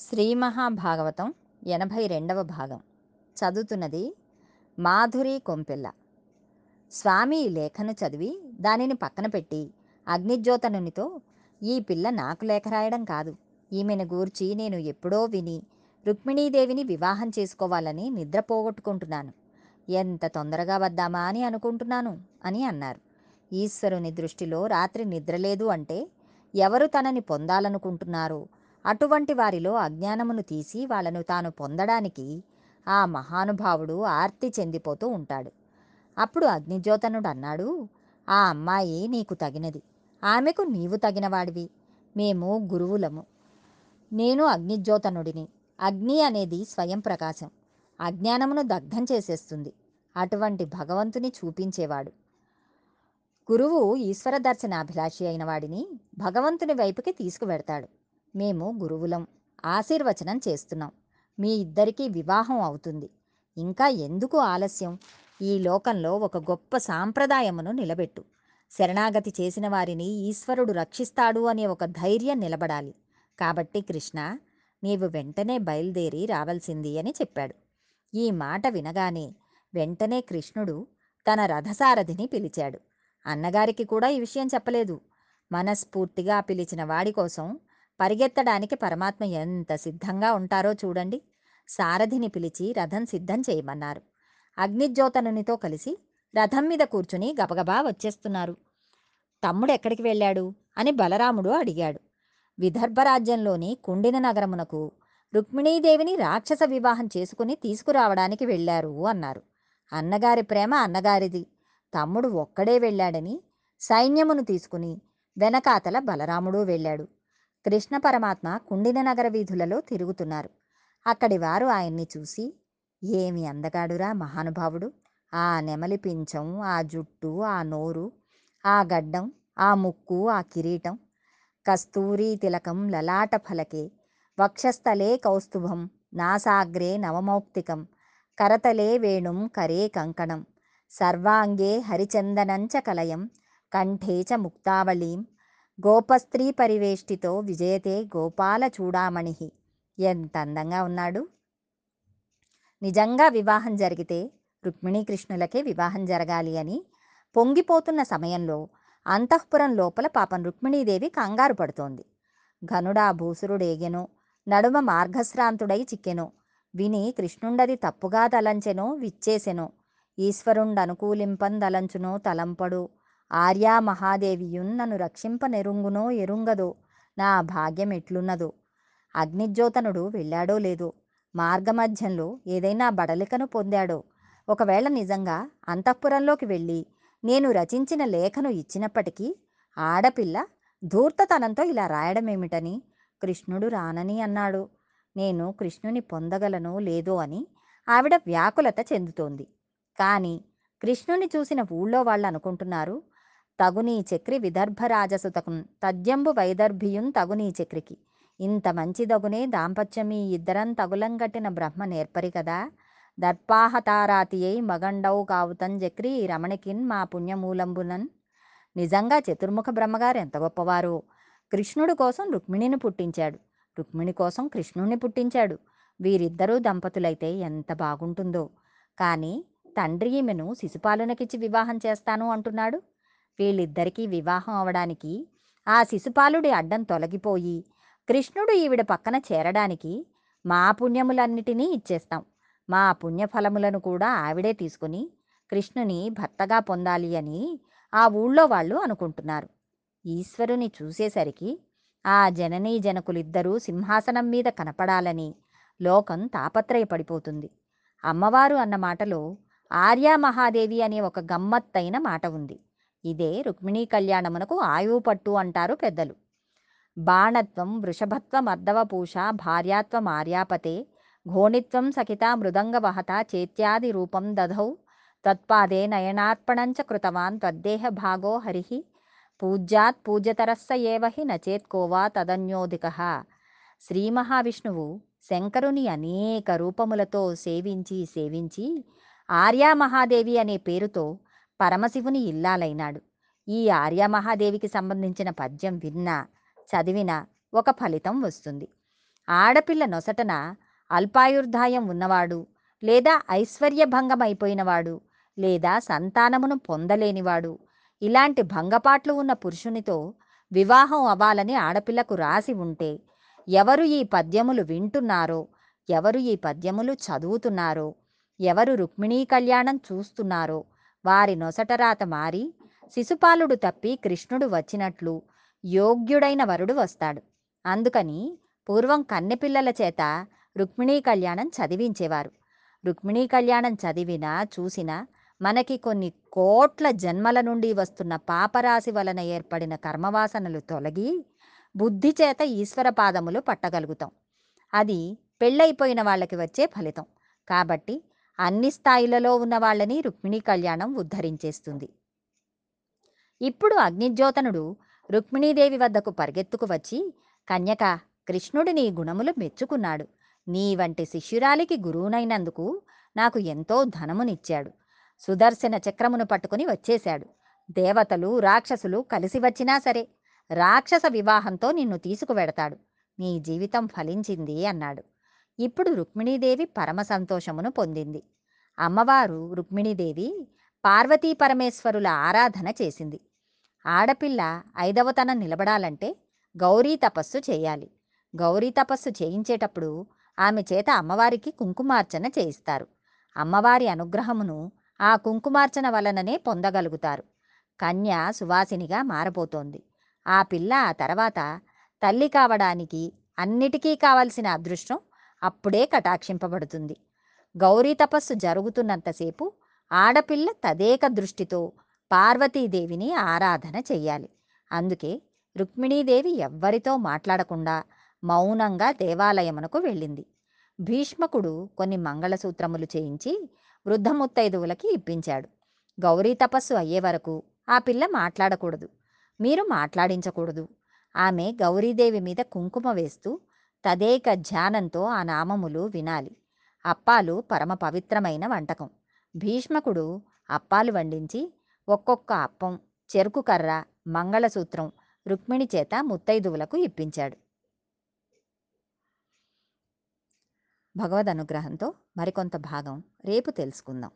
శ్రీ మహాభాగవతం ఎనభై రెండవ భాగం. చదువుతున్నది మాధురి కొంపెల్ల. స్వామి ఈ లేఖను చదివి దానిని పక్కన పెట్టి అగ్నిజ్యోతనునితో ఈ పిల్ల నాకు లేఖ రాయడం కాదు. ఈమెను గూర్చి నేను ఎప్పుడో విని రుక్మిణీదేవిని వివాహం చేసుకోవాలని నిద్ర పోగొట్టుకుంటున్నాను. ఎంత తొందరగా వద్దామా అని అనుకుంటున్నాను అని అన్నారు. ఈశ్వరుని దృష్టిలో రాత్రి నిద్రలేదు అంటే ఎవరు తనని పొందాలనుకుంటున్నారో? అటువంటి వారిలో అజ్ఞానమును తీసి వాళ్ళను తాను పొందడానికి ఆ మహానుభావుడు ఆర్తి చెందిపోతూ ఉంటాడు. అప్పుడు అగ్నిజ్యోతనుడు అన్నాడు ఆ అమ్మాయి నీకు తగినది. ఆమెకు నీవు తగినవాడివి. మేము గురువులము. నేను అగ్నిజ్యోతనుడిని. అగ్ని అనేది స్వయం ప్రకాశం. అజ్ఞానమును దగ్ధం చేసేస్తుంది. అటువంటి భగవంతుని చూపించేవాడు. గురువు ఈశ్వర దర్శనాభిలాషి అయిన వాడిని భగవంతుని వైపుకి తీసుకువెడతాడు. మేము గురువులం. ఆశీర్వచనం చేస్తున్నాం. మీ ఇద్దరికీ వివాహం అవుతుంది. ఇంకా ఎందుకు ఆలస్యం? ఈ లోకంలో ఒక గొప్ప సాంప్రదాయమును నిలబెట్టు. శరణాగతి చేసిన వారిని ఈశ్వరుడు రక్షిస్తాడు అనే ఒక ధైర్యం నిలబడాలి. కాబట్టి కృష్ణ నీవు వెంటనే బయలుదేరి రావాల్సింది అని చెప్పాడు. ఈ మాట వినగానే వెంటనే కృష్ణుడు తన రథసారథిని పిలిచాడు. అన్నగారికి కూడా ఈ విషయం చెప్పలేదు. మనస్ఫూర్తిగా పిలిచిన వాడి కోసం పరిగెత్తడానికి పరమాత్మ ఎంత సిద్ధంగా ఉంటారో చూడండి. సారథిని పిలిచి రథం సిద్ధం చేయమన్నారు. అగ్నిజ్యోతనునితో కలిసి రథం మీద కూర్చుని గబగబా వచ్చేస్తున్నారు. తమ్ముడు ఎక్కడికి వెళ్ళాడు? అని బలరాముడు అడిగాడు. విదర్భరాజ్యంలోని కుండిన నగరమునకు రుక్మిణీదేవిని రాక్షస వివాహం చేసుకుని తీసుకురావడానికి వెళ్ళారు అన్నారు. అన్నగారి ప్రేమ అన్నగారిది. తమ్ముడు ఒక్కడే వెళ్ళాడని సైన్యమును తీసుకుని వెనకాతల బలరాముడు వెళ్ళాడు. కృష్ణ పరమాత్మ కుండిన నగర వీధులలో తిరుగుతున్నారు. అక్కడి వారు ఆయన్ని చూసి ఏమి అందగాడురా మహానుభావుడు! ఆ నెమలి పించం ఆ జుట్టు ఆ నోరు ఆ గడ్డం ఆ ముక్కు ఆ కిరీటం కస్తూరి తిలకం లలాట ఫలకే వక్షస్థలే కౌస్తుభం నాసాగ్రే నవమౌక్తికం కరతలే వేణుం కరే కంకణం సర్వాంగే హరిచందనంచ కలయం కంఠే చ ముక్తావళీం గోపస్త్రీ పరివేష్టితో విజయతే గోపాల చూడామణి ఎంత అందంగా ఉన్నాడు. నిజంగా వివాహం జరిగితే రుక్మిణీకృష్ణులకే వివాహం జరగాలి అని పొంగిపోతున్న సమయంలో అంతఃపురం లోపల పాపం రుక్మిణీదేవి కంగారు పడుతోంది. ఘనుడా భూసురుడేగెనో నడుమ మార్గశ్రాంతుడై చిక్కెనో విని కృష్ణుండది తప్పుగా తలంచెనో విచ్చేసెనో ఈశ్వరుండనుకూలింపందలంచునో తలంపడు ఆర్యా మహాదేవియున్ నన్ను రక్షింపనెరుంగునో ఎరుంగదో నా భాగ్యం ఎట్లున్నదో. అగ్నిజ్యోతనుడు వెళ్ళాడో లేదో మార్గమధ్యంలో ఏదైనా బడలికను పొందాడో. ఒకవేళ నిజంగా అంతఃపురంలోకి వెళ్ళి నేను రచించిన లేఖను ఇచ్చినప్పటికీ ఆడపిల్ల ధూర్తతనంతో ఇలా రాయడమేమిటని కృష్ణుడు రానని అన్నాడు. నేను కృష్ణుని పొందగలను లేదో అని ఆవిడ వ్యాకులత చెందుతోంది. కానీ కృష్ణుని చూసిన ఊళ్ళో వాళ్ళు అనుకుంటున్నారు తగునీ చక్రి విదర్భరాజసుతకం తద్యంబు వైదర్భియున్ తగునీ చక్రికి. ఇంత మంచిదగునే దాంపత్యమీ ఇద్దరం తగులంగట్టిన బ్రహ్మ నేర్పరి కదా. దర్పాహతారాతియై మగండౌ కావుతం జక్రి రమణికిన్ మా పుణ్యమూలంబునన్. నిజంగా చతుర్ముఖ బ్రహ్మగారు ఎంత గొప్పవారో. కృష్ణుడు కోసం రుక్మిణిని పుట్టించాడు. రుక్మిణి కోసం కృష్ణుణ్ణి పుట్టించాడు. వీరిద్దరూ దంపతులైతే ఎంత బాగుంటుందో. కానీ తండ్రి ఈమెను శిశుపాలనకిచ్చి వివాహం చేస్తాను అంటున్నాడు. వీళ్ళిద్దరికీ వివాహం అవడానికి ఆ శిశుపాలుడి అడ్డం తొలగిపోయి కృష్ణుడు ఈవిడ పక్కన చేరడానికి మా పుణ్యములన్నిటినీ ఇచ్చేస్తాం. మా పుణ్యఫలములను కూడా ఆవిడే తీసుకుని కృష్ణుని భర్తగా పొందాలి అని ఆ ఊళ్ళో వాళ్ళు అనుకుంటున్నారు. ఈశ్వరుని చూసేసరికి ఆ జననీ జనకులిద్దరూ సింహాసనం మీద కనపడాలని లోకం తాపత్రయపడిపోతుంది. అమ్మవారు అన్న మాటలో ఆర్యా మహాదేవి అనే ఒక గమ్మత్తైన మాట ఉంది. ఇదే రుక్మిణీ కళ్యాణమునకు ఆయువు పట్టు అంటారు పెద్దలు. బాణత్వం వృషభత్వం అర్ధవపూష భార్యాత్వం ఆర్యాపతే ఘోణిత్వం సఖిత మృదంగవహత చేత్యాది రూపం దధౌ తత్పాదే నయనార్పణంచ కృతవాన్ తద్దేహ భాగో హరి పూజ్యాత్ పూజ్యతరస్స ఏవహి నచేత్కోవా కోవా తదన్యోధిక శ్రీ మహావిష్ణువు శంకరుని అనేక రూపములతో సేవించి సేవించి ఆర్యామహాదేవి అనే పేరుతో పరమశివుని ఇల్లాలైనాడు. ఈ ఆర్యమహాదేవికి సంబంధించిన పద్యం విన్నా చదివినా ఒక ఫలితం వస్తుంది. ఆడపిల్ల నొసటన అల్పాయుర్ధాయం ఉన్నవాడు లేదా ఐశ్వర్యభంగమైపోయినవాడు లేదా సంతానమును పొందలేనివాడు ఇలాంటి భంగపాట్లు ఉన్న పురుషునితో వివాహం అవ్వాలని ఆడపిల్లకు రాసి ఉంటే ఎవరు ఈ పద్యములు వింటున్నారో ఎవరు ఈ పద్యములు చదువుతున్నారో ఎవరు రుక్మిణీ కళ్యాణం చూస్తున్నారో వారి నొసటరాత మారి శిశుపాలుడు తప్పి కృష్ణుడు వచ్చినట్లు యోగ్యుడైన వరుడు వస్తాడు. అందుకని పూర్వం కన్నెపిల్లల చేత రుక్మిణీ కళ్యాణం చదివించేవారు. రుక్మిణీ కళ్యాణం చదివినా చూసినా మనకి కొన్ని కోట్ల జన్మల నుండి వస్తున్న పాపరాశి వలన ఏర్పడిన కర్మవాసనలు తొలగి బుద్ధి చేత ఈశ్వర పాదములు పట్టగలుగుతాం. అది పెళ్ళైపోయిన వాళ్ళకి వచ్చే ఫలితం. కాబట్టి అన్ని స్థాయిలలో ఉన్న వాళ్ళని రుక్మిణీ కళ్యాణం ఉద్ధరించేస్తుంది. ఇప్పుడు అగ్నిజ్యోతనుడు రుక్మిణీదేవి వద్దకు పరిగెత్తుకు వచ్చి కన్యక కృష్ణుడు నీ గుణములు మెచ్చుకున్నాడు. నీ వంటి శిష్యురాలికి గురువునైనందుకు నాకు ఎంతో ధనమునిచ్చాడు. సుదర్శన చక్రమును పట్టుకుని వచ్చేశాడు. దేవతలు రాక్షసులు కలిసి వచ్చినా సరే రాక్షస వివాహంతో నిన్ను తీసుకువెడతాడు. నీ జీవితం ఫలించింది అన్నాడు. ఇప్పుడు రుక్మిణీదేవి పరమ సంతోషమును పొందింది. అమ్మవారు రుక్మిణీదేవి పార్వతీ పరమేశ్వరుల ఆరాధన చేసింది. ఆడపిల్ల ఐదవతనం నిలబడాలంటే గౌరీ తపస్సు చేయాలి. గౌరీ తపస్సు చేయించేటప్పుడు ఆమె చేత అమ్మవారికి కుంకుమార్చన చేయిస్తారు. అమ్మవారి అనుగ్రహమును ఆ కుంకుమార్చన వలననే పొందగలుగుతారు. కన్య సువాసినిగా మారబోతోంది. ఆ పిల్ల ఆ తర్వాత తల్లి కావడానికి అన్నిటికీ కావలసిన అదృష్టం అప్పుడే కటాక్షింపబడుతుంది. గౌరీ తపస్సు జరుగుతున్నంతసేపు ఆడపిల్ల తదేక దృష్టితో పార్వతీదేవిని ఆరాధన చెయ్యాలి. అందుకే రుక్మిణీదేవి ఎవ్వరితో మాట్లాడకుండా మౌనంగా దేవాలయమునకు వెళ్ళింది. భీష్మకుడు కొన్ని మంగళసూత్రములు చేయించి వృద్ధ ముత్తైదువులకి ఇప్పించాడు. గౌరీ తపస్సు అయ్యే వరకు ఆ పిల్ల మాట్లాడకూడదు. మీరు మాట్లాడించకూడదు. ఆమె గౌరీదేవి మీద కుంకుమ వేస్తూ తదేక ధ్యానంతో ఆ నామములు వినాలి. అప్పాలు పరమ పవిత్రమైన వంటకం. భీష్మకుడు అప్పాలు వండించి ఒక్కొక్క అప్పం చెరుకు కర్ర మంగళసూత్రం రుక్మిణి చేత ముత్తైదువులకు ఇప్పించాడు. భగవద్ అనుగ్రహంతో మరికొంత భాగం రేపు తెలుసుకుందాం.